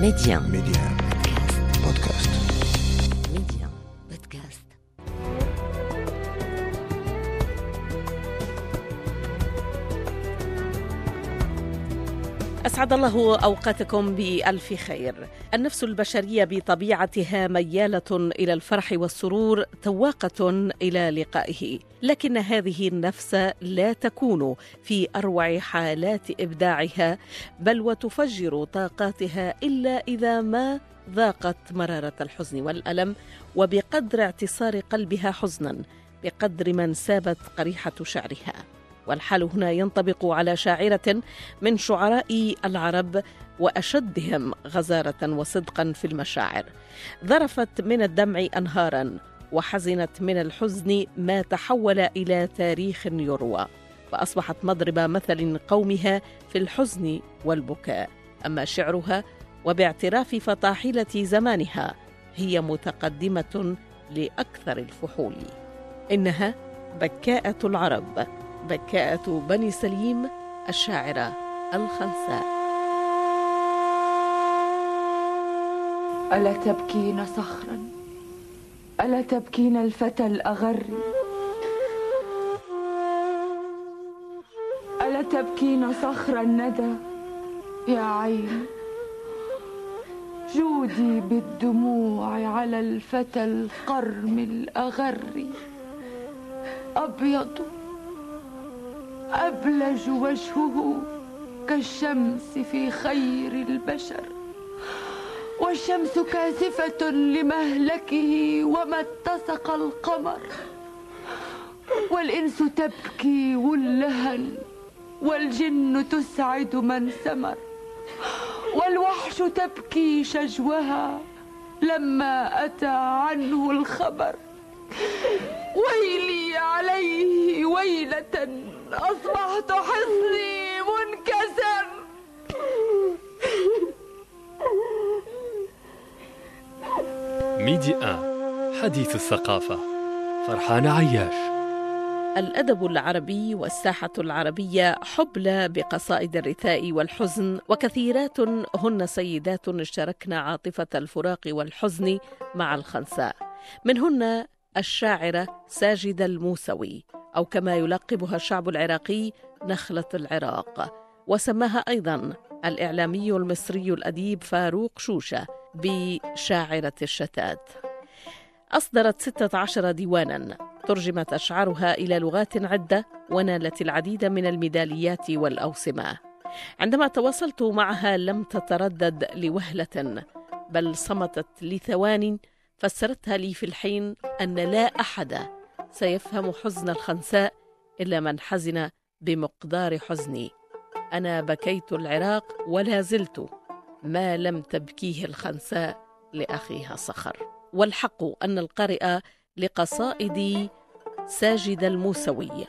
Média. Média. Podcast. أسعد الله أوقاتكم بألف خير. النفس البشرية بطبيعتها ميالة إلى الفرح والسرور تواقة إلى لقائه، لكن هذه النفس لا تكون في أروع حالات إبداعها، بل وتفجر طاقاتها إلا إذا ما ذاقت مرارة الحزن والألم، وبقدر اعتصار قلبها حزنا، بقدر ما انسابت قريحة شعرها. والحال هنا ينطبق على شاعرة من شعراء العرب وأشدهم غزارة وصدقا في المشاعر. ذرفت من الدمع أنهارا وحزنت من الحزن ما تحول إلى تاريخ يروى فأصبحت مضرب مثل قومها في الحزن والبكاء. أما شعرها وباعتراف فطاحلة زمانها هي متقدمة لأكثر الفحول. إنها بكاءة العرب. بكاءة بني سليم الشاعرة الخنساء. ألا تبكين صخرا؟ ألا تبكين الفتى الأغر؟ ألا تبكين صخر الندى؟ يا عين جودي بالدموع على الفتى القرم الأغر. أبيض أبلج وجهه كالشمس في خير البشر والشمس كاسفة لمهلكه وما اتسق القمر والإنس تبكي واللهن والجن تسعد من سمر والوحش تبكي شجوها لما أتى عنه الخبر. ويلي عليه ويلة أصبحت حصني منكسر ميديا حديث الثقافة فرحان عياش. الأدب العربي والساحة العربية حبلى بقصائد الرثاء والحزن وكثيرات هن سيدات اشتركن عاطفة الفراق والحزن مع الخنساء. منهن الشاعرة ساجدة الموسوي أو كما يلقبها الشعب العراقي نخلة العراق. وسماها أيضا الإعلامي المصري الأديب فاروق شوشة بشاعرة الشتات. أصدرت 16 ديوانا ترجمت أشعارها إلى لغات عدة ونالت العديد من الميداليات والأوسمة. عندما تواصلت معها لم تتردد لوهلة بل صمتت لثوان فسرتها لي في الحين أن لا أحد سيفهم حزن الخنساء إلا من حزن بمقدار حزني. أنا بكيت العراق ولا زلت ما لم تبكيه الخنساء لأخيها صخر. والحق أن القارئ لقصائد ساجد الموسوي.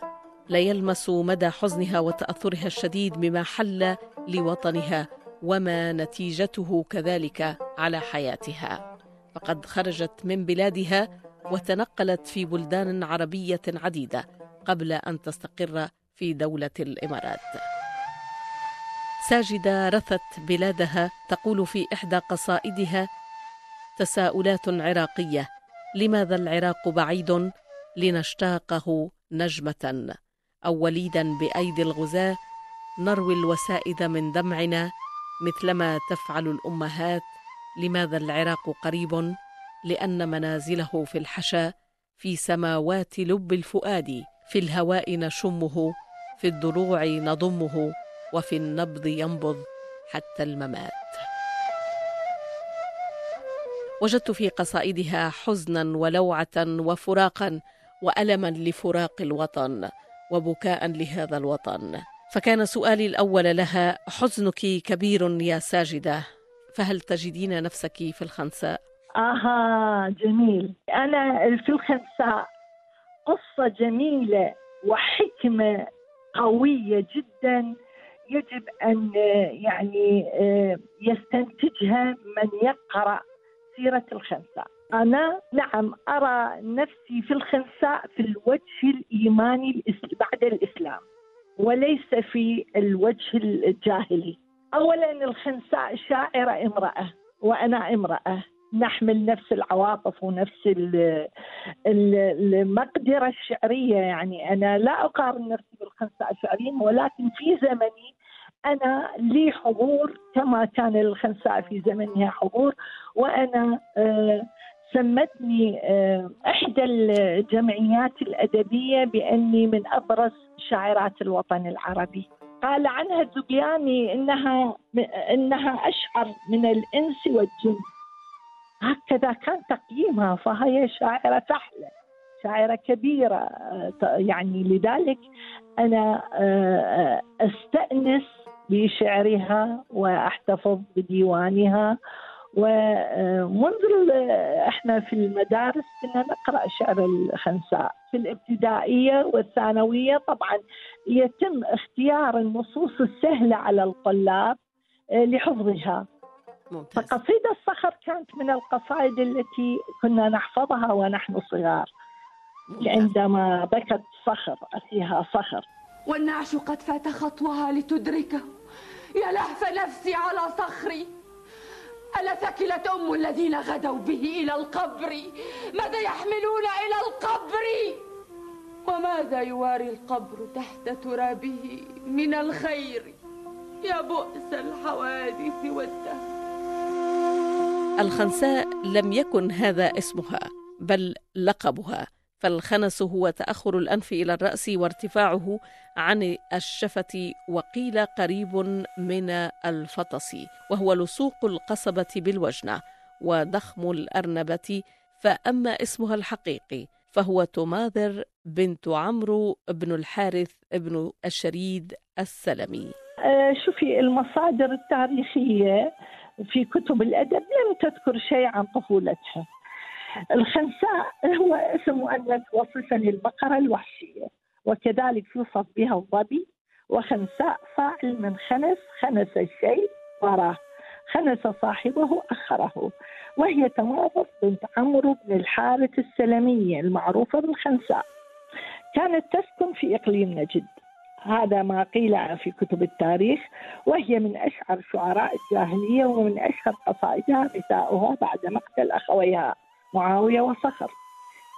ليلمس مدى حزنها وتأثرها الشديد بما حل لوطنها وما نتيجته كذلك على حياتها. فقد خرجت من بلادها وتنقلت في بلدان عربية عديدة قبل أن تستقر في دولة الإمارات. ساجدة رثت بلادها تقول في إحدى قصائدها تساؤلات عراقية لماذا العراق بعيد لنشتاقه نجمة؟ أو وليدا بأيدي الغزاة نروي الوسائد من دمعنا مثلما تفعل الأمهات لماذا العراق قريب؟ لأن منازله في الحشا في سماوات لب الفؤاد في الهواء نشمه في الضلوع نضمه وفي النبض ينبض حتى الممات. وجدت في قصائدها حزنا ولوعة وفراقا وألما لفراق الوطن وبكاء لهذا الوطن. فكان سؤالي الأول لها حزنك كبير يا ساجدة؟ فهل تجدين نفسك في الخنساء؟ آها جميل. أنا في الخنساء قصة جميلة وحكمة قوية جدا يجب أن يعني يستنتجها من يقرأ سيرة الخنساء. أنا نعم أرى نفسي في الخنساء في الوجه الإيماني بعد الإسلام وليس في الوجه الجاهلي. أولا الخنساء شاعرة امرأة وأنا امرأة. نحمل نفس العواطف ونفس المقدرة الشعرية. يعني أنا لا أقارن نفسي بالخنساء الشعريين ولكن في زمني أنا لي حضور كما كان الخنساء في زمنها حضور. وأنا آه، سمتني آه، إحدى الجمعيات الأدبية بأني من أبرز شاعرات الوطن العربي. قال عنها الزبياني إنها إنها أشعر من الإنس والجن. هكذا كان تقييمها فهي شاعرة فحلة شاعرة كبيرة. يعني لذلك أنا آه، أستأنس بشعرها وأحتفظ بديوانها. ومنذ إحنا في المدارس كنا نقرأ شعر الخنساء. في الابتدائية والثانوية طبعا يتم اختيار النصوص السهلة على الطلاب آه، لحفظها. ممتاز. فقصيدة الصخر كانت من القصائد التي كنا نحفظها ونحن صغار. ممتاز. عندما بكت صخر أخيها صخر. والنعش قد فات خطوها لتدركه. يا لهف نفسي على صخري. ألا ثكلت أم الذين غدوا به إلى القبر؟ ماذا يحملون إلى القبر؟ وماذا يواري القبر تحت ترابه من الخير؟ يا بؤس الحوادث والدهر. الخنساء لم يكن هذا اسمها بل لقبها. فالخنس هو تأخر الأنف إلى الرأس وارتفاعه عن الشفة وقيل قريب من الفطس وهو لصوق القصبة بالوجنة وضخم الأرنبة فأما اسمها الحقيقي فهو تماذر بنت عمرو بن الحارث بن الشريد السلمي. آه، شوفي المصادر التاريخية في كتب الأدب لم تذكر شيء عن طفولتها. الخنساء هو اسم مؤنث وصفا للبقرة الوحشية وكذلك يوصف بها الظبي. وخنساء فاعل من خنس خنس الشيء وراه. خنس صاحبه أخره. وهي تماضت بنت عمرو بن الحارث السلمية المعروفة بالخنساء. كانت تسكن في إقليم نجد. هذا ما قيل في كتب التاريخ وهي من أشهر شعراء الجاهلية ومن أشهر قصائدها غثاؤها بعد مقتل أخويها. معاوية وصخر.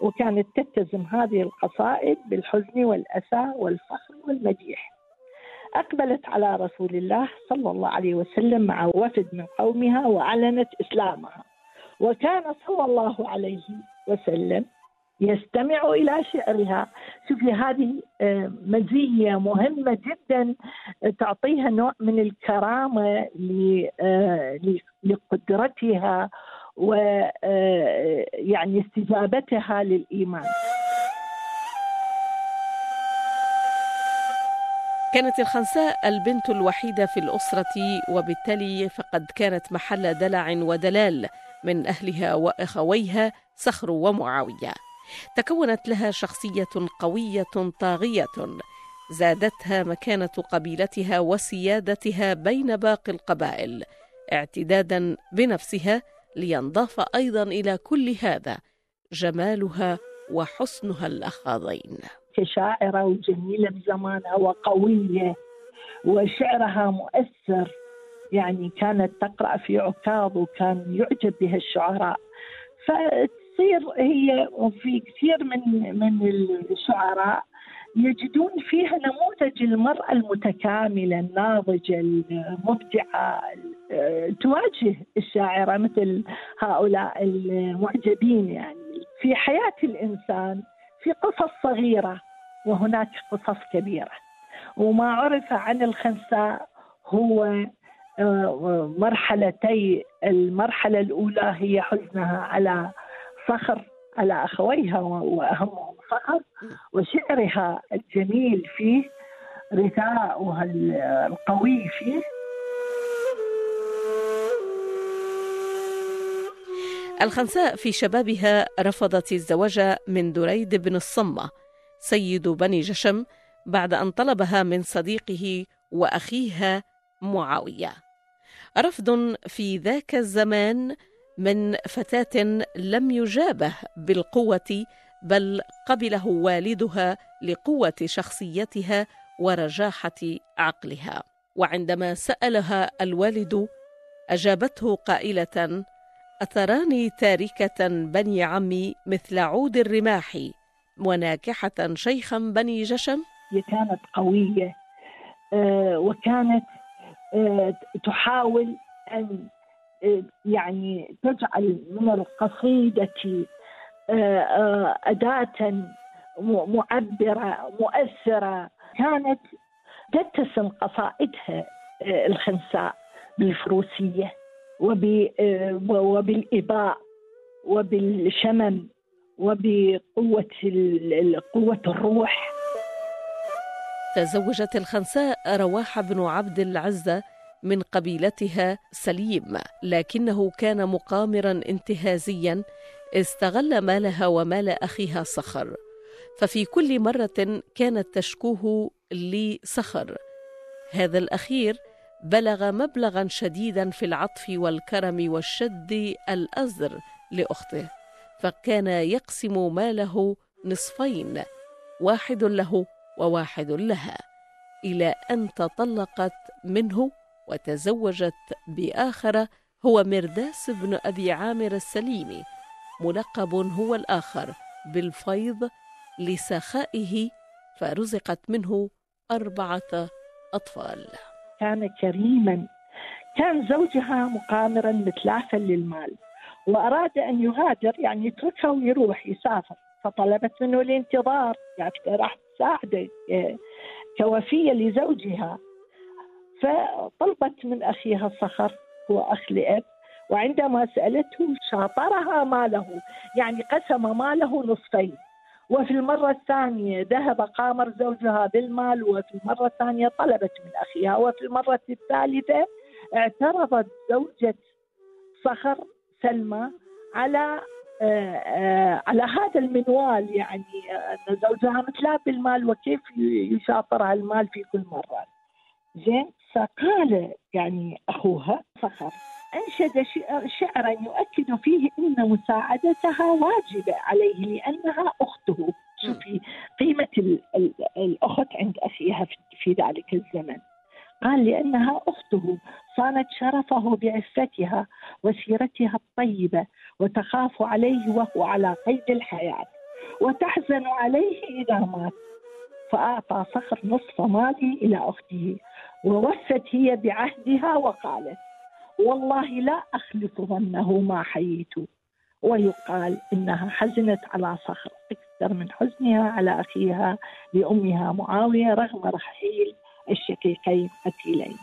وكانت تتزم هذه القصائد بالحزن والأسى والفخر والمديح. أقبلت على رسول الله صلى الله عليه وسلم مع وفد من قومها وأعلنت إسلامها. وكان صلى الله عليه وسلم يستمع إلى شعرها. شوفي هذه آه، مزية مهمة جدا تعطيها نوع من الكرامة آه، لقدرتها ويعني استجابتها للإيمان. كانت الخنساء البنت الوحيدة في الأسرة وبالتالي فقد كانت محل دلع ودلال من أهلها وأخويها صخر ومعاوية. تكونت لها شخصية قوية طاغية. زادتها مكانة قبيلتها وسيادتها بين باقي القبائل اعتدادا بنفسها لينضاف أيضا إلى كل هذا جمالها وحسنها الاخاضين كشاعرة وجميلة بزمانها وقوية وشعرها مؤثر. يعني كانت تقرأ في عكاظ وكان يعجب بها الشعراء. تصير هي في كثير من من الشعراء يجدون فيها نموذج المرأة المتكاملة الناضجة المبدعة تواجه الشاعرة مثل هؤلاء المعجبين يعني. في حياة الإنسان في قصص صغيرة وهناك قصص كبيرة. وما عرف عن الخنساء هو آه، مرحلتي المرحلة الأولى هي حزنها على صخر على أخويها وأهمهم. صخر وشعرها الجميل فيه رثاؤها القوي فيه. الخنساء في شبابها رفضت الزواج من دريد بن الصمة سيد بني جشم بعد أن طلبها من صديقه وأخيها معاوية. رفض في ذاك الزمان من فتاة لم يجابه بالقوة بل قبله والدها لقوة شخصيتها ورجاحة عقلها. وعندما سألها الوالد أجابته قائلة اثراني تاركة بني عمي مثل عود الرماح وناكحة شيخا بني جشم؟ هي كانت قوية آه، وكانت آه، تحاول أن آه، يعني تجعل من القصيدة أداة معبرة مؤثرة كانت تتسم قصائدها الخنساء بالفروسية وبالإباء وبالشمم وبقوة قوة الروح. تزوجت الخنساء رواح بن عبد العزة من قبيلتها سليم لكنه كان مقامرا انتهازيا استغل مالها ومال أخيها صخر ففي كل مرة كانت تشكوه لصخر هذا الأخير بلغ مبلغا شديدا في العطف والكرم والشد الأزر لأخته. فكان يقسم ماله نصفين واحد له وواحد لها إلى أن تطلقت منه وتزوجت بآخر هو مرداس بن أبي عامر السليمي. ملقب هو الآخر بالفيض لسخائه فرزقت منه أربعة أطفال. كان كريما. كان زوجها مقامرا متلافا للمال وأراد أن يهاجر يعني يتركها ويروح يسافر. فطلبت منه الانتظار يعني راح تساعده كوفية لزوجها. فطلبت من أخيها صخر هو أخ لأب وعندما سألته شاطرها ماله يعني قسم ماله نصفين. وفي المرة الثانية ذهب قامر زوجها بالمال وفي المرة الثانية طلبت من أخيها وفي المرة الثالثة اعترضت زوجة صخر سلمى على آه، آه، على هذا المنوال يعني أن زوجها متلاب بالمال وكيف يشاطرها المال في كل مرة. زين فقال يعني أخوها صخر. أنشد شعرا يؤكد فيه أن مساعدتها واجبة عليه لأنها أخته. شوفي قيمة الأخت عند أخيها في ذلك الزمن. قال لأنها أخته. صانت شرفه بعفتها وسيرتها الطيبة وتخاف عليه وهو على قيد الحياة. وتحزن عليه إذا مات. فأعطى صخر نصف ماله إلى أخته. ووفت هي بعهدها وقالت والله لا أخلف ظنه ما حييت. ويقال إنها حزنت على صخر أكثر من حزنها على أخيها لأمها معاوية رغم رحيل الشقيقين قتيلين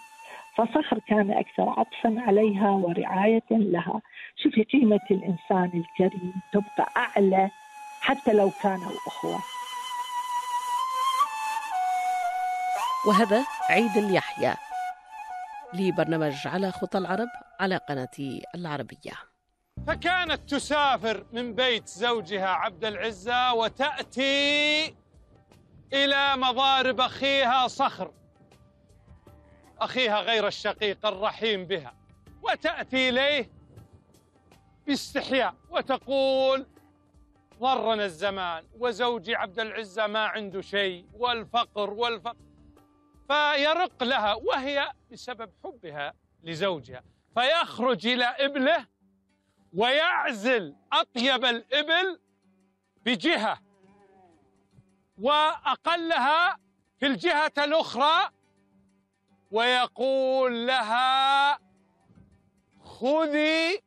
فصخر كان أكثر عطفا عليها ورعاية لها. شوفي قيمة الإنسان الكريم تبقى أعلى حتى لو كانوا أخوة. وهذا عيد اليحيى. لبرنامج على خطى العرب على قناة العربية. فكانت تسافر من بيت زوجها عبد العزة وتأتي إلى مضارب أخيها صخر أخيها غير الشقيق الرحيم بها وتأتي إليه باستحياء وتقول ضرنا الزمان وزوجي عبد العزة ما عنده شيء والفقر والفقر فيرق لها وهي بسبب حبها لزوجها. فيخرج إلى إبله ويعزل أطيب الإبل بجهة وأقلها في الجهة الأخرى ويقول لها خذي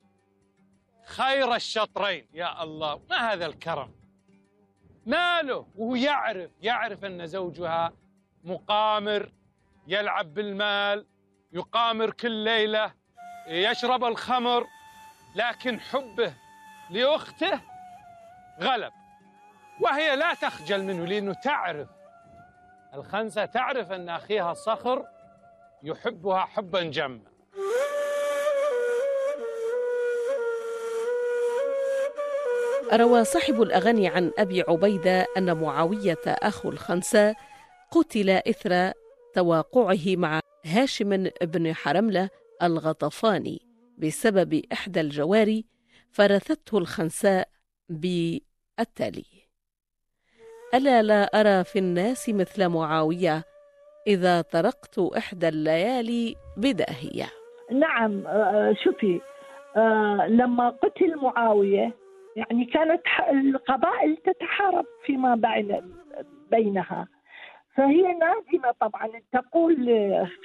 خير الشطرين. يا الله ما هذا الكرم؟ ماله؟ وهو يعرف يعرف أن زوجها مقامر يلعب بالمال يقامر كل ليلة يشرب الخمر لكن حبه لأخته غلب. وهي لا تخجل منه لأنه تعرف. الخنسة تعرف أن أخيها صخر يحبها حبا جما. روى صاحب الأغاني عن أبي عبيدة أن معاوية أخو الخنساء قتل إثر تواقعه مع هاشم بن حرملة الغطفاني بسبب إحدى الجواري فرثته الخنساء بالتالي. ألا لا أرى في الناس مثل معاوية إذا طرقت إحدى الليالي بداهية؟ نعم آه، شوفي آه، لما قتل معاوية يعني كانت القبائل تتحارب فيما بين بينها. فهي نادمة طبعا. تقول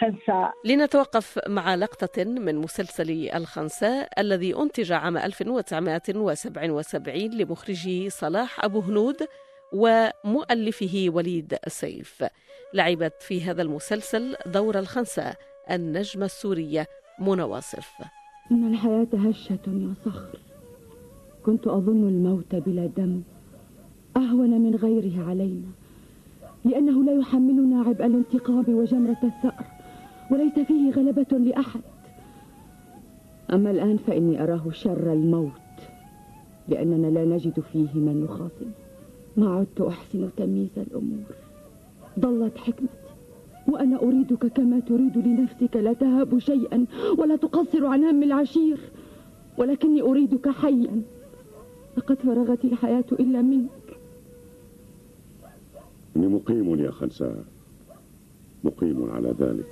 خنساء. لنتوقف مع لقطة من مسلسل الخنساء الذي أنتج عام 1977 لمخرجه صلاح أبو هنود ومؤلفه وليد سيف. لعبت في هذا المسلسل دور الخنساء النجمة السورية منى واصف. إن الحياة هشة يا صخر. كنت أظن الموت بلا دم. أهون من غيره علينا. لأنه لا يحملنا عبء الانتقام وجمرة الثأر وليس فيه غلبة لأحد. أما الآن فإني أراه شر الموت لأننا لا نجد فيه من نخاصم ما عدت أحسن تمييز الأمور. ضلت حكمتي وأنا أريدك كما تريد لنفسك. لا تهاب شيئا ولا تقصر عن هم العشير ولكني أريدك حيا. لقد فرغت الحياة إلا منك إني مقيم يا خنساء. مقيم على ذلك.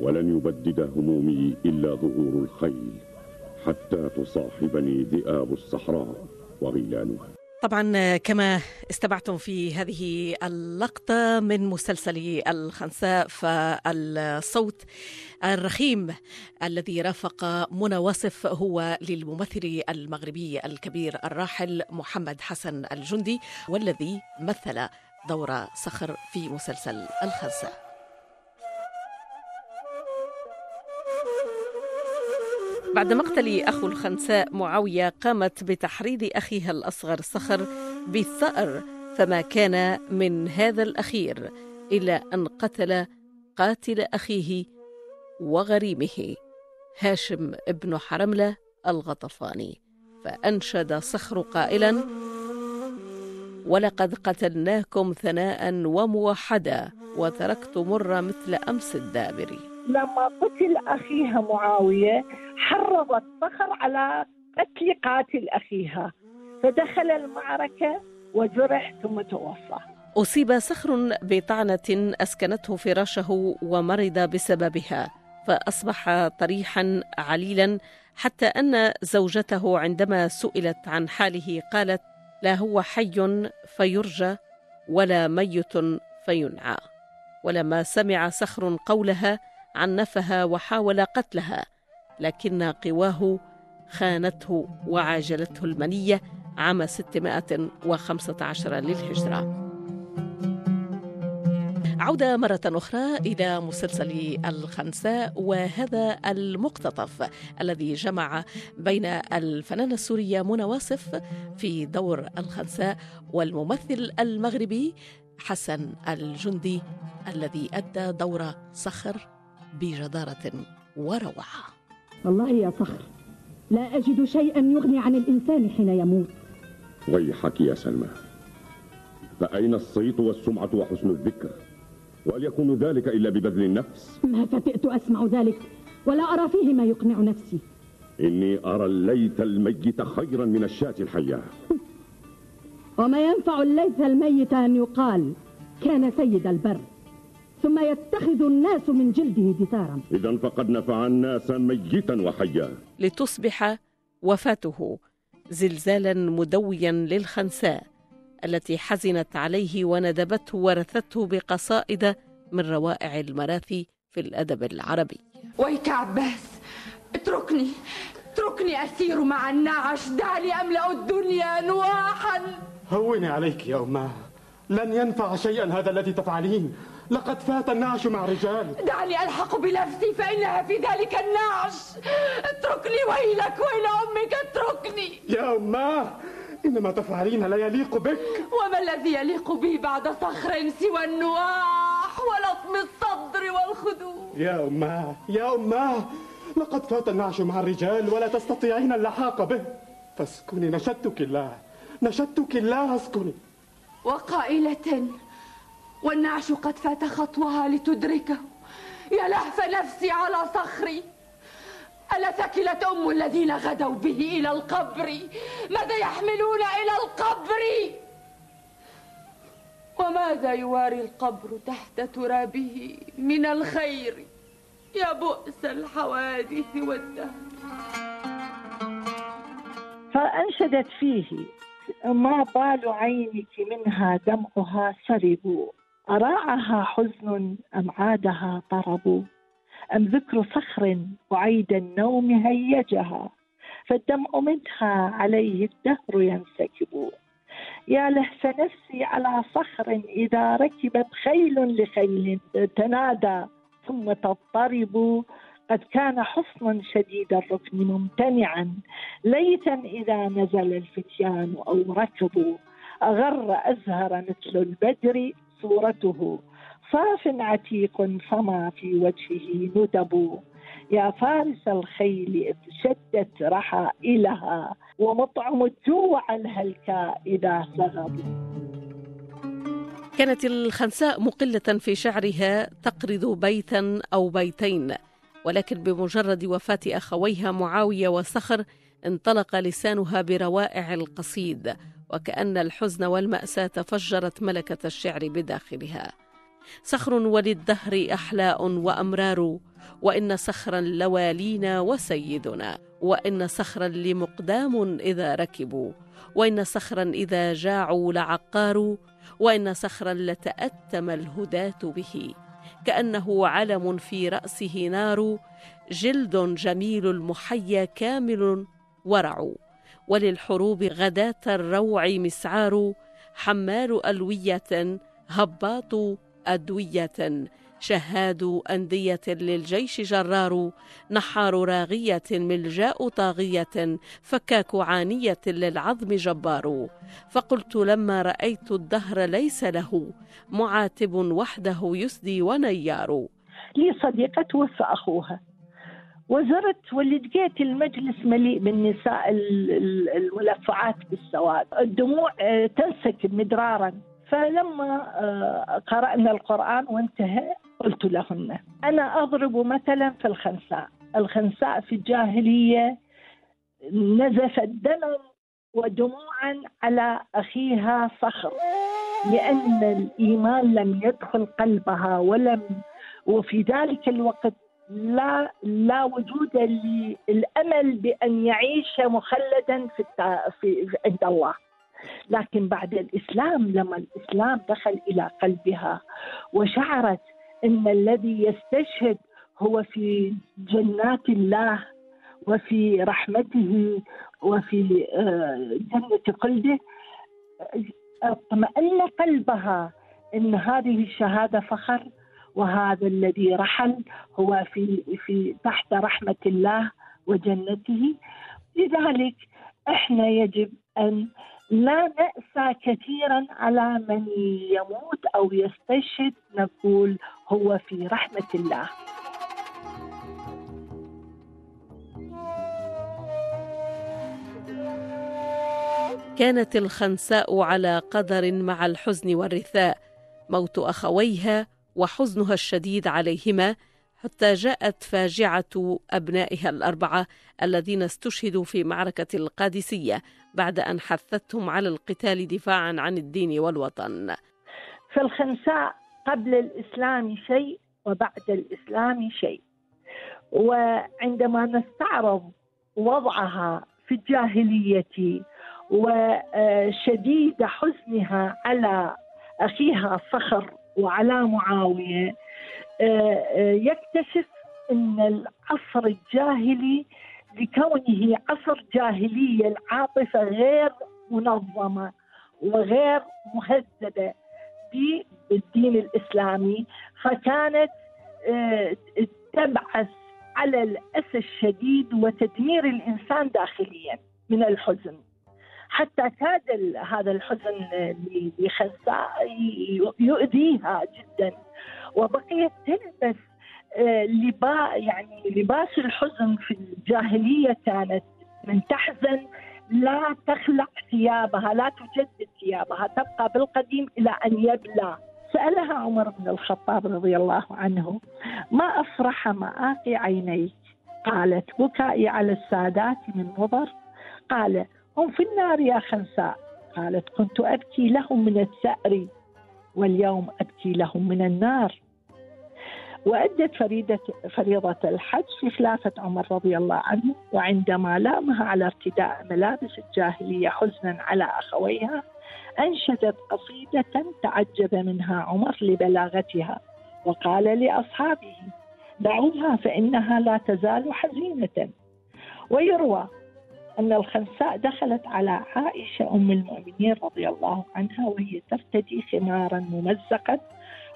ولن يبدد همومي إلا ظهور الخيل حتى تصاحبني ذئاب الصحراء وغيلانها. طبعا كما استمعتم في هذه اللقطة من مسلسل الخنساء فالصوت الرخيم الذي رافق منى واصف هو للممثل المغربي الكبير الراحل محمد حسن الجندي والذي مثل دور صخر في مسلسل الخنساء. بعد مقتل أخو الخنساء معاوية قامت بتحريض أخيها الأصغر صخر بالثأر فما كان من هذا الأخير إلا أن قتل قاتل أخيه وغريمه هاشم ابن حرملة الغطفاني. فأنشد صخر قائلا ولقد قتلناكم ثناء وموحدا وتركت مر مثل أمس الدابر. لما قتل أخيها معاوية حرضت صخر على قتل قاتل أخيها. فدخل المعركة وجرح ثم توفى. أصيب صخر بطعنة أسكنته فراشه ومرض بسببها فأصبح طريحا عليلا حتى أن زوجته عندما سئلت عن حاله قالت لا هو حي فيرجى ولا ميت فينعى ولما سمع صخر قولها عنفها وحاول قتلها. لكن قواه خانته وعاجلته المنية عام 615 للهجرة. عودة مرة أخرى إلى مسلسل الخنساء وهذا المقتطف الذي جمع بين الفنانة السورية منى واصف في دور الخنساء والممثل المغربي حسن الجندي الذي أدى دور صخر بجدارة وروعة. والله يا صخر لا أجد شيئا يغني عن الإنسان حين يموت. ويحك يا سلمى فأين الصيت والسمعة وحسن الذكر؟ وهل يكون ذلك إلا ببذل النفس؟ ما فتئت أسمع ذلك ولا أرى فيه ما يقنع نفسي. إني أرى الليث الميت خيرا من الشاة الحياة. وما ينفع الليث الميت أن يقال كان سيد البر. ثم يتخذ الناس من جلده دثارا. إذا فقد نفع الناس ميتا وحيا. لتصبح وفاته زلزالا مدويا للخنساء التي حزنت عليه وندبته ورثته بقصائد من روائع المراثي في الأدب العربي. ويك عباس اتركني اتركني أسير مع النعش. دعني أملأ الدنيا نواحا. هوني عليك يا أماه لن ينفع شيئا هذا الذي تفعلين. لقد فات النعش مع رجال دعني ألحق بنفسي فإنها في ذلك النعش. اتركني ويلك ويل أمك اتركني. يا أماه إن ما تفعلين لا يليق بك. وما الذي يليق بي بعد صخر سوى النواح ولطم الصدر والخدود؟ يا أماه يا أماه لقد فات النعش مع الرجال ولا تستطيعين اللحاق به. فاسكني نشدتك الله نشدتك الله اسكني. وقائلة والنعش قد فات خطوها لتدركه. يا لهف نفسي على صخري. ألا ثكلت أم الذين غدوا به إلى القبر؟ ماذا يحملون إلى القبر؟ وماذا يواري القبر تحت ترابه من الخير؟ يا بؤس الحوادث والدهر. فأنشدت فيه ما بال عينك منها دمعها سرب. أراعها حزن أم عادها طرب؟ أم ذكر صخر وعيد النوم هيجها؟ فالدمع منها عليه الدهر ينسكب. يا لهف نفسي على صخر إذا ركبت خيل لخيل تنادى ثم تضطرب. قد كان حصنا شديد الركن ممتنعا. ليتا إذا نزل الفتيان أو ركبوا. أغر أزهر مثل البدر. صورته. صاف عتيق فما في وجهه ندب. يا فارس الخيل إذ شدت رحائلها ومطعم الجوع الهلكاء إذا سغبوا كانت الخنساء مقلة في شعرها تقرض بيتا أو بيتين ولكن بمجرد وفاة أخويها معاوية وصخر انطلق لسانها بروائع القصيد وكأن الحزن والمأساة فجرت ملكة الشعر بداخلها. صخر وللدهر أحلاء وأمرار وإن صخرا لوالينا وسيدنا وإن صخرا لمقدام إذا ركبوا وإن صخرا إذا جاعوا لعقار وإن صخرا لتأتم الهداة به. كأنه علم في رأسه نار جلد جميل المحيا كامل ورع. وللحروب غداة الروع مسعار حمال ألوية هباط أدوية شهاد أندية للجيش جرار نحار راغية ملجاء طاغية فكاك عانية للعظم جبار. فقلت لما رأيت الدهر ليس له معاتب وحده يسدي ونيار. لي صديقة توفى أخوها وزرت ولقيت المجلس مليء بالنساء الملفعات بالسواد. الدموع آه، تنسكب مدرارا. فلما آه، قرأنا القرآن وانتهى قلت لهن أنا أضرب مثلا في الخنساء. الخنساء في الجاهلية نزفت دما ودموعا على أخيها صخر لأن الإيمان لم يدخل قلبها ولم وفي ذلك الوقت لا لا وجود للأمل بأن يعيش مخلدا في, في عند الله. لكن بعد الإسلام لما الإسلام دخل إلى قلبها وشعرت إن الذي يستشهد هو في جنات الله وفي رحمته وفي آه، جنة قلبه اطمأن قلبها إن هذه الشهادة فخر. وهذا الذي رحل هو في في تحت رحمة الله وجنته. لذلك إحنا يجب أن لا نأسى كثيرا على من يموت أو يستشهد نقول هو في رحمة الله. كانت الخنساء على قدر مع الحزن والرثاء موت أخويها وحزنها الشديد عليهما حتى جاءت فاجعة أبنائها الأربعة الذين استشهدوا في معركة القادسية بعد أن حثتهم على القتال دفاعا عن الدين والوطن. في الخنساء قبل الإسلام شيء وبعد الإسلام شيء. وعندما نستعرض وضعها في الجاهلية وشديد حزنها على أخيها صخر وعلى معاوية آه، آه، يكتشف أن العصر الجاهلي لكونه عصر جاهلية العاطفة غير منظمة وغير مهذبة بالدين الإسلامي فكانت آه، تبعث على الأسى الشديد وتدمير الإنسان داخليا من الحزن. حتى كاد هذا الحزن لخنساء يؤذيها جدا. وبقيت تلبس آه، لبا يعني لباس الحزن في الجاهلية كانت من تحزن لا تخلع ثيابها لا تجدد ثيابها تبقى بالقديم إلى أن يبلى. سألها عمر بن الخطاب رضي الله عنه ما أفرح مآقي عينيك؟ قالت بكائي على السادات من مضر قال هم في النار يا خنساء. قالت كنت أبكي لهم من الثأر واليوم أبكي لهم من النار. وأدت فريدة فريضة الحج في خلافة عمر رضي الله عنه وعندما لامها على ارتداء ملابس الجاهلية حزنا على أخويها أنشدت قصيدة تعجب منها عمر لبلاغتها وقال لأصحابه دعوها فإنها لا تزال حزينة. ويروى أن الخنساء دخلت على عائشة أم المؤمنين رضي الله عنها وهي ترتدي خمارا ممزقا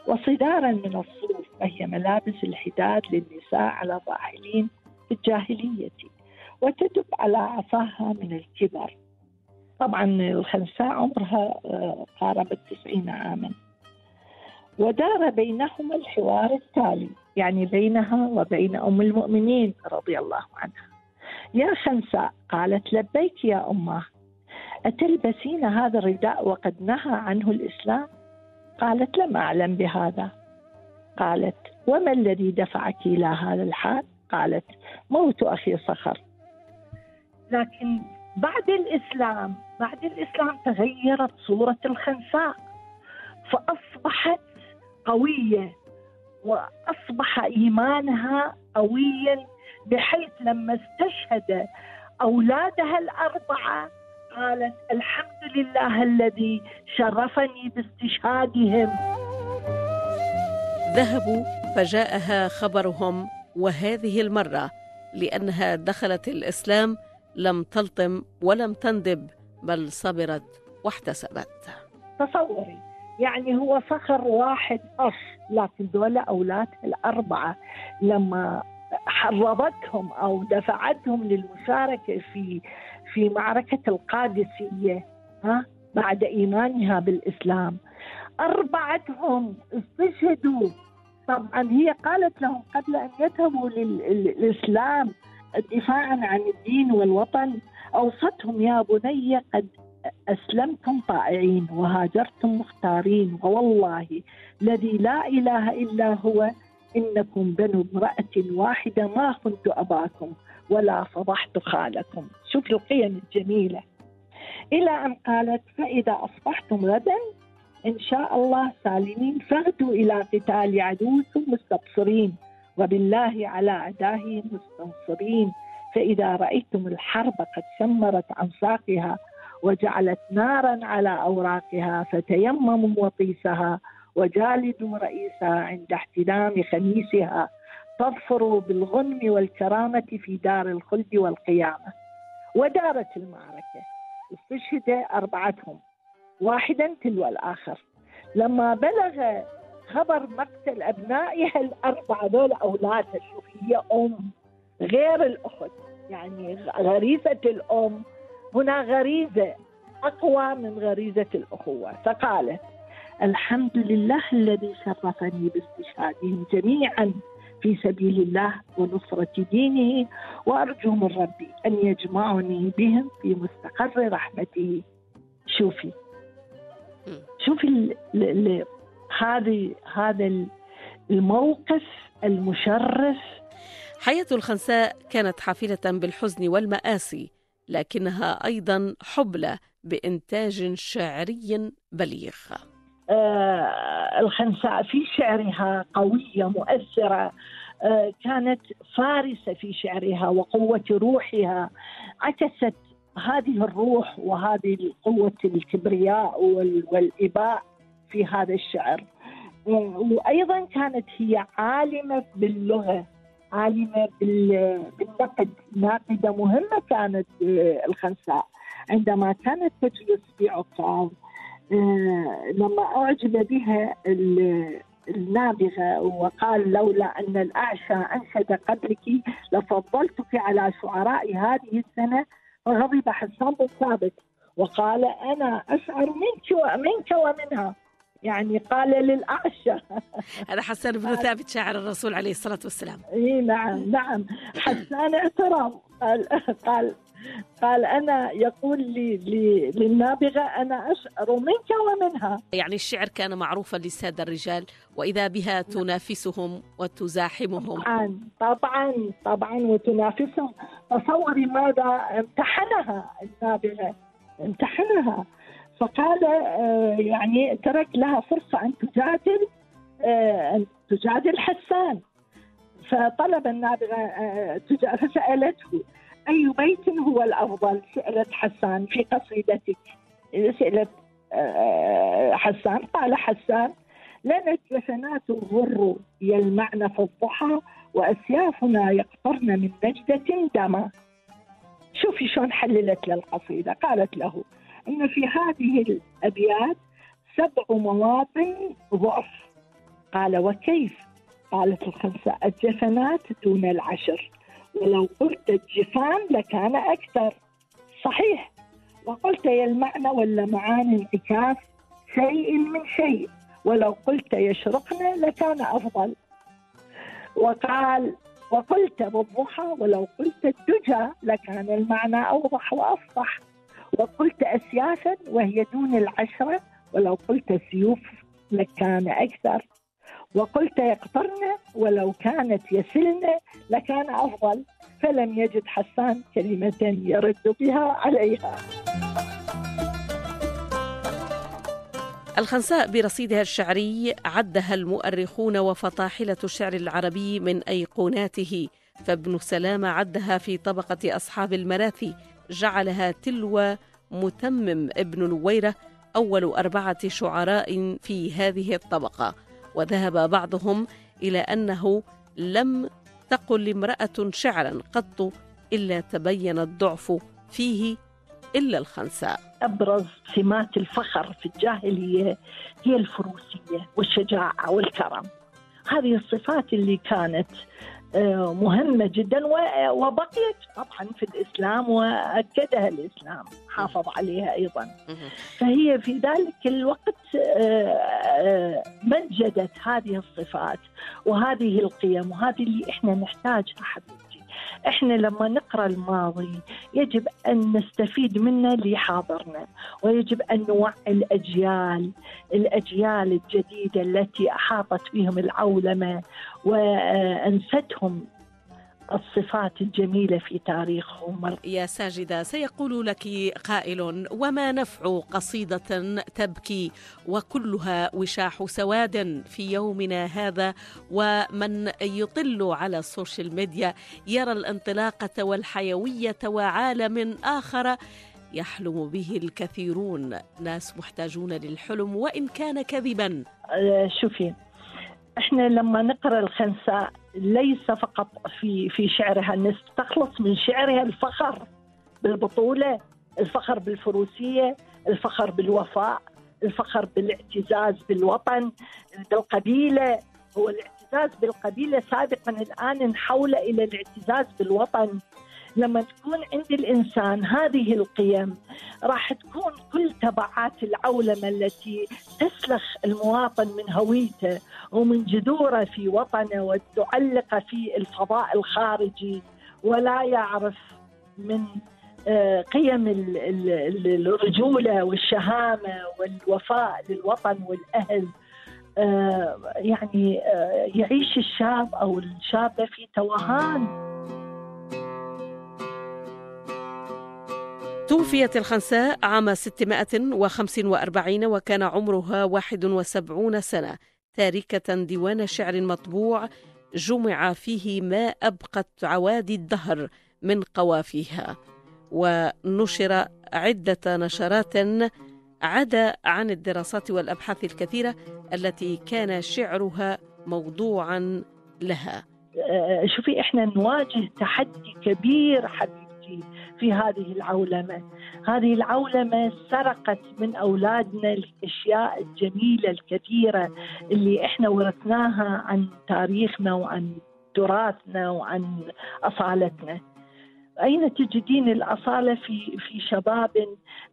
وصدارا من الصوف وهي ملابس الحداد للنساء على الراحلين في الجاهلية وتدب على عصاها من الكبر. طبعا الخنساء عمرها آه، قارب التسعين عاما. ودار بينهما الحوار التالي يعني بينها وبين أم المؤمنين رضي الله عنها. يا خنساء قالت لبيك يا أمة أتلبسين هذا الرداء وقد نهى عنه الإسلام؟ قالت لم أعلم بهذا. قالت وما الذي دفعك إلى هذا الحال؟ قالت موت أخي صخر. لكن بعد الإسلام بعد الإسلام تغيرت صورة الخنساء فأصبحت قوية وأصبح إيمانها قويا بحيث لما استشهد أولادها الأربعة قالت الحمد لله الذي شرفني باستشهادهم. ذهبوا فجاءها خبرهم وهذه المرة لأنها دخلت الإسلام لم تلطم ولم تندب بل صبرت واحتسبت. تصوري يعني هو صخر واحد أص لكن دول أولادها الأربعة لما حرضتهم أو دفعتهم للمشاركة في في معركة القادسية ها بعد إيمانها بالإسلام. أربعتهم استشهدوا. طبعا هي قالت لهم قبل أن يذهبوا للإسلام دفاعا عن الدين والوطن أوصتهم يا بني قد أسلمتم طائعين وهاجرتم مختارين ووالله الذي لا إله إلا هو إنكم بنو امرأة واحدة ما كنت أباكم ولا فضحت خالكم. شوف القيم الجميلة. إلى أن قالت فإذا أصبحتم غدا إن شاء الله سالمين فاغدوا إلى قتال عدوكم مستبصرين وبالله على أعدائه مستنصرين. فإذا رأيتم الحرب قد شمرت عن ساقها وجعلت نارا على أوراقها فتيمموا وطيسها وجالدوا رئيسها عند احتلام خميسها تظفر بالغنم والكرامة في دار الخلد والقيامة. ودارت المعركة. استشهد أربعتهم. واحدا تلو الآخر. لما بلغ خبر مقتل أبنائها الأربعة دول أولادها شوف هي أم غير الأخت. يعني غريزة الأم. هنا غريزة أقوى من غريزة الأخوة. فقالت الحمد لله الذي شرفني باستشهادهم جميعا في سبيل الله ونصرة دينه وأرجو من ربي أن يجمعني بهم في مستقر رحمته. شوفي. شوفي هذه هذا الموقف المشرف. حياة الخنساء كانت حافلة بالحزن والمآسي لكنها أيضا حبلى بإنتاج شعري بليغ. الخنساء في شعرها قوية مؤثرة آه كانت فارسة في شعرها وقوة روحها. عكست هذه الروح وهذه قوة الكبرياء والإباء في هذا الشعر. وأيضا كانت هي عالمة باللغة عالمة بالنقد. ناقدة مهمة كانت آه، الخنساء. عندما كانت تجلس في عكاظ آه، لما أعجب بها النابغة وقال لولا أن الأعشى أنشد قبلك لفضلتك على شعراء هذه السنة فغضب حسان بن ثابت وقال أنا أشعر منك ومنك ومنها. يعني قال للأعشى. هذا حسان بن ثابت شاعر الرسول عليه الصلاة والسلام. إي نعم نعم. حسان اعترف قال قال أنا يقول لي, لي للنابغة أنا أشعر منك ومنها. يعني الشعر كان معروفا للسادة الرجال وإذا بها تنافسهم وتزاحمهم. طبعا طبعا طبعا وتنافسهم. تصوري ماذا امتحنها النابغة؟ امتحنها. فقال آه، يعني ترك لها فرصة أن تجادل آه، أن تجادل حسان. فطلب النابغة آه، فسألته أي بيت هو الأفضل سألت حسان في قصيدتك. سألت آه، حسان قال حسان لنا الجفنات الغر يلمعن في الضحى وأسيافنا يقطرن من نجدة دما. شوفي شلون حللت له القصيدة. قالت له أن في هذه الأبيات سبع مواطن ضعف. قال وكيف؟ قالت الخمسة الجفنات دون العشر. ولو قلت الجفان لكان أكثر. صحيح. وقلت يلمعن واللمعان انعكاس شيء من شيء. ولو قلت يشرقن لكان أفضل. وقال وقلت بالضحى ولو قلت الدجى لكان المعنى أوضح وأفصح وقلت أسيافا وهي دون العشرة ولو قلت سيوف لكان أكثر. وقلت يقطرن ولو كانت يسلن لكان أفضل فلم يجد حسان كلمة يرد بها عليها. الخنساء برصيدها الشعري عدها المؤرخون وفطاحلة الشعر العربي من أيقوناته فابن سلامة عدها في طبقة أصحاب المراثي جعلها تلو متمم ابن نويرة أول أربعة شعراء في هذه الطبقة. وذهب بعضهم إلى أنه لم تقل امرأة شعرا قط إلا تبين الضعف فيه إلا الخنساء. أبرز سمات الفخر في الجاهلية هي الفروسية والشجاعة والكرم. هذه الصفات اللي كانت مهمة جدا و- وبقيت طبعا في الإسلام وأكدها الإسلام حافظ عليها أيضا. فهي في ذلك الوقت آه، آه، مجدت هذه الصفات وهذه القيم وهذه اللي إحنا نحتاجها حبيبتي إحنا لما نقرأ الماضي يجب أن نستفيد منه لحاضرنا ويجب أن نوعي الأجيال الأجيال الجديدة التي أحاطت بهم العولمة وانستهم الصفات الجميلة في تاريخهم. يا ساجدة سيقول لك قائل وما نفع قصيدة تبكي وكلها وشاح سواد في يومنا هذا ومن يطل على السوشيال ميديا يرى الانطلاقة والحيوية وعالم آخر يحلم به الكثيرون. ناس محتاجون للحلم وإن كان كذبا. آه، شوفي إحنا لما نقرأ الخنساء ليس فقط في في شعرها نستخلص من شعرها الفخر بالبطولة، الفخر بالفروسية، الفخر بالوفاء، الفخر بالاعتزاز بالوطن، بالقبيلة، هو الاعتزاز بالقبيلة سابقا الآن نحول إلى الاعتزاز بالوطن. لما تكون عند الإنسان هذه القيم راح تكون كل تبعات العولمة التي تسلخ المواطن من هويته ومن جذوره في وطنه وتعلق في الفضاء الخارجي ولا يعرف من آه، قيم ال- ال- ال- الرجولة والشهامة والوفاء للوطن والأهل. آه، يعني آه، يعيش الشاب أو الشابة في توهان. توفيت الخنساء عام 645 وكان عمرها 71 سنة. تاركة ديوان شعر مطبوع جمع فيه ما أبقت عوادي الدهر من قوافيها. ونشر عدة نشرات عدا عن الدراسات والأبحاث الكثيرة التي كان شعرها موضوعا لها. آه، شوفي إحنا نواجه تحدي كبير حبيبتي في هذه العولمة، هذه العولمة سرقت من أولادنا الأشياء الجميلة الكثيرة اللي إحنا ورثناها عن تاريخنا وعن تراثنا وعن أصالتنا. أين تجدين الأصالة في في شباب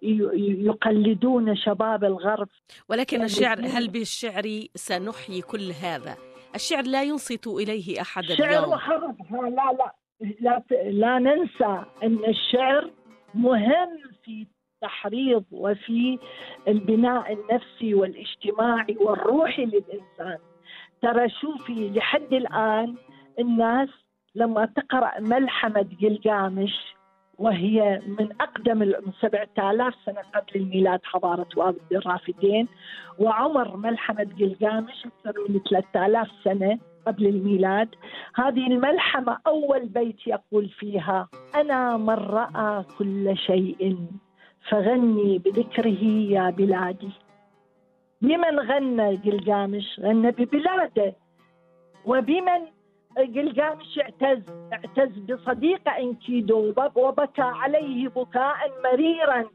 يقلدون شباب الغرب؟ ولكن الشعر هل بالشعر سنحيي كل هذا؟ الشعر لا ينصت إليه أحد اليوم. ها، لا لا. لا لا ننسى أن الشعر مهم في التحريض وفي البناء النفسي والاجتماعي والروحي للإنسان. ترى شوفي لحد الآن الناس لما تقرأ ملحمه قلقامش وهي من أقدم من 7000 سنة قبل الميلاد حضارة وادي الرافدين وعمر ملحمة قلقامش أكثر من 3000 سنة قبل الميلاد. هذه الملحمة أول بيت يقول فيها أنا من رأى كل شيء فغني بذكره يا بلادي. بمن غنى قلقامش غنى ببلاده. وبمن قلقامش اعتز اعتز بصديق انكيدو وبكى عليه بكاء مريرا.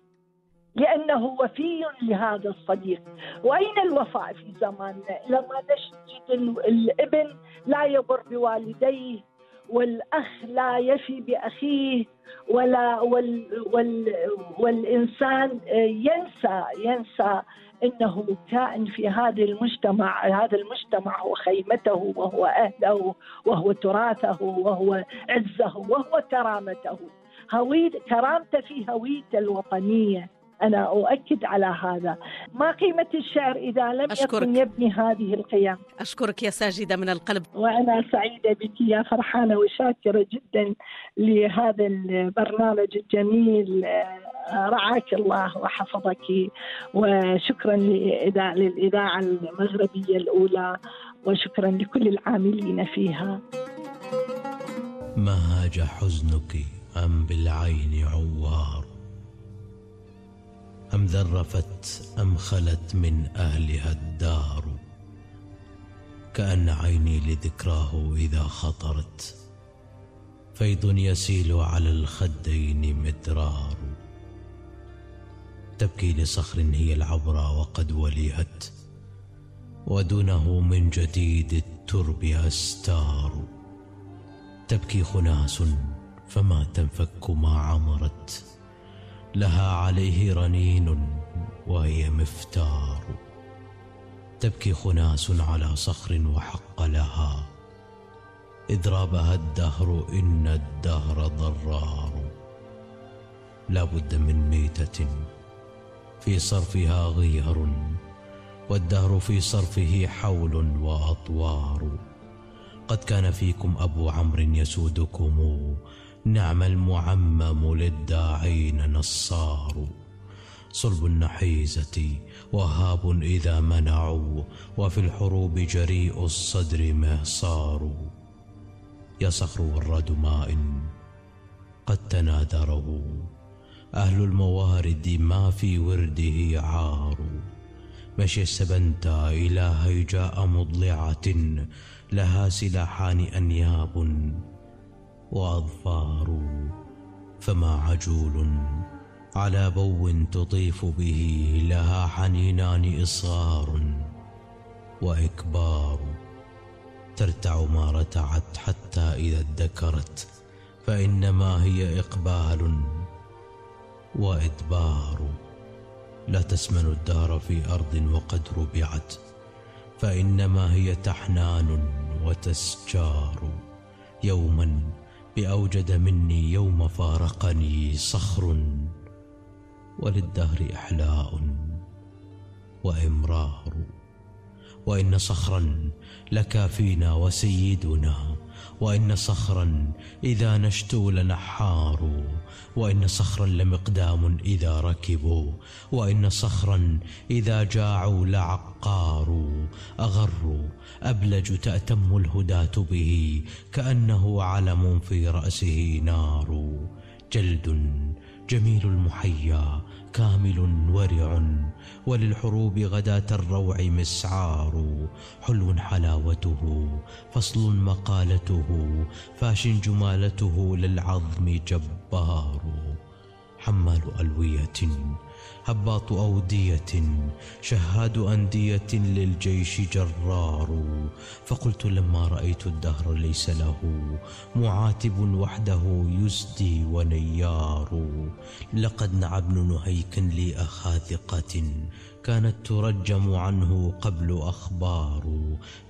لأنه وفي لهذا الصديق. وأين الوفاء في زماننا؟ لما نجد الابن لا يبر بوالديه والأخ لا يفي بأخيه ولا وال وال والإنسان ينسى ينسى إنه كائن في هذا المجتمع هذا المجتمع هو خيمته وهو أهله وهو تراثه وهو عزه وهو كرامته. هوية كرامته في هويته الوطنية. أنا أؤكد على هذا. ما قيمة الشعر إذا لم أشكرك. يكن يبني هذه القيم؟ أشكرك يا ساجدة من القلب. وأنا سعيدة بك يا فرحانة وشاكرة جدا لهذا البرنامج الجميل. رعاك الله وحفظك وشكرا للإذاعة المغربية الأولى وشكرا لكل العاملين فيها. ما هاج حزنك أم بالعين عوار؟ أم ذرفت أم خلت من أهلها الدار؟ كأن عيني لذكراه إذا خطرت فيض يسيل على الخدين مدرار. تبكي لصخر هي العبرى وقد وليهت ودونه من جديد الترب أستار. تبكي خناس فما تنفك ما عمرت. لها عليه رنين وهي مفتار. تبكي خناس على صخر وحق لها. إذ رابها الدهر إن الدهر ضرار. لا بد من ميتة في صرفها غير والدهر في صرفه حول وأطوار. قد كان فيكم أبو عمرو يسودكم نعم المعمم للداعين نصار. صلب النحيزة وهاب إذا منعوا وفي الحروب جريء الصدر مهصار. يا صخر وراد ماء قد تناثره أهل الموارد ما في ورده عار. مشي السبنتا إلى هيجاء مضلعة لها سلاحان أنياب. وأظفار فما عجول على بو تطيف به لها حنينان إصغار وإكبار ترتع ما رتعت حتى إذا ادكرت فإنما هي إقبال وإدبار. لا تسمن الدار في أرض وقد ربعت فإنما هي تحنان وتسجار يوما بأوجد مني يوم فارقني صخر وللدهر إحلاء وإمرار وإن صخرا لكافينا وسيدنا. وإن صخرا إذا نشتو لنحار وإن صخرا لمقدام إذا ركبوا وإن صخرا إذا جاعوا لعقار أغر أبلج تأتم الهداة به كأنه علم في رأسه نار جلد جميل المحيا كامل ورع وللحروب غداة الروع مسعار. حلو حلاوته فصل مقالته فاش جمالته للعظم جبار. حمال ألوية هباط أودية شهاد أندية للجيش جرار. فقلت لما رأيت الدهر ليس له معاتب وحده يسدي ونيار. لقد نعى ابن نهيك لي أخا ثقة كانت ترجم عنه قبل أخبار.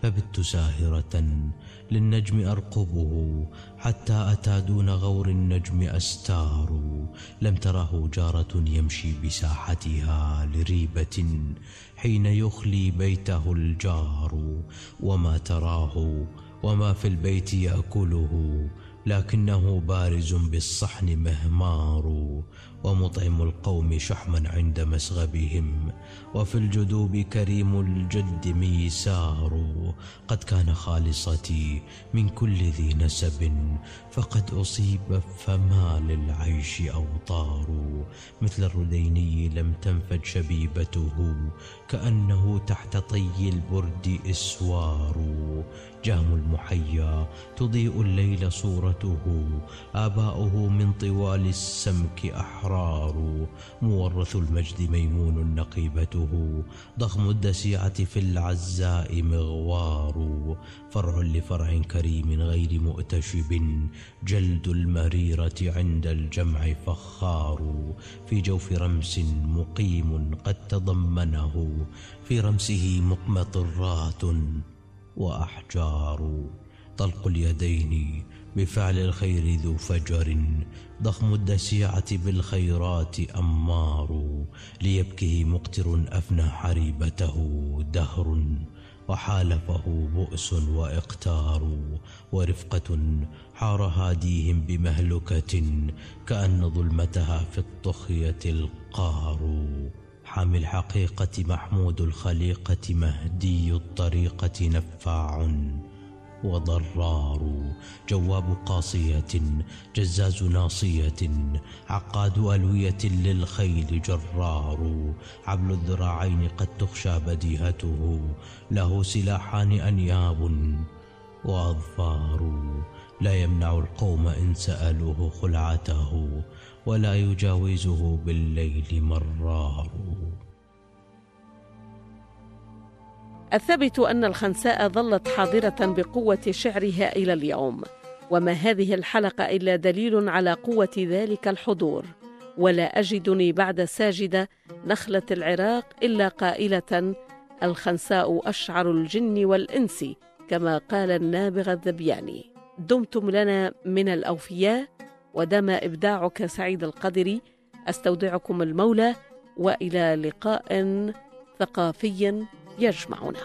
فبت ساهرة للنجم أرقبه حتى أتى دون غور النجم أستار. لم تره جارة يمشي بساحتها لريبة حين يخلي بيته الجار. وما تراه وما في البيت يأكله لكنه بارز بالصحن مهمار ومطعم القوم شحما عند مسغبهم وفي الجدوب كريم الجد ميسار. قد كان خالصتي من كل ذي نسب فقد أصيب فما للعيش أوطار. مثل الرديني لم تنفد شبيبته كأنه تحت طي البرد إسوار. جام المحيا تضيء الليل صورته. آباؤه من طوال السمك أحرار. مورث المجد ميمون نقيبته. ضخم الدسيعة في العزاء مغوار. فرع لفرع كريم غير مؤتشب. جلد المريرة عند الجمع فخار. في جوف رمس مقيم قد تضمنه. في رمسه مقمطرات وأحجار. طلق اليدين بفعل الخير ذو فجر. ضخم الدسيعة بالخيرات أمار. ليبكه مقتر أفنى حريبته دهر. وحالفه بؤس وإقتار ورفقة حار هاديهم بمهلكة كأن ظلمتها في الطخية القار. حامي الحقيقة محمود الخليقة مهدي الطريقة نفاع. وضرار جواب قاصية جزاز ناصية عقاد ألوية للخيل جرار. عبل الذراعين قد تخشى بديهته له سلاحان أنياب وأظفار. لا يمنع القوم إن سألوه خلعته ولا يجاوزه بالليل مرار. الثابت أن الخنساء ظلت حاضرة بقوة شعرها إلى اليوم وما هذه الحلقة إلا دليل على قوة ذلك الحضور. ولا أجدني بعد ساجدة نخلة العراق إلا قائلة الخنساء أشعر الجن والإنس كما قال النابغة الذبياني. دمتم لنا من الأوفياء ودام إبداعك سعيد القدر. أستودعكم المولى وإلى لقاء ثقافي يجمعنا.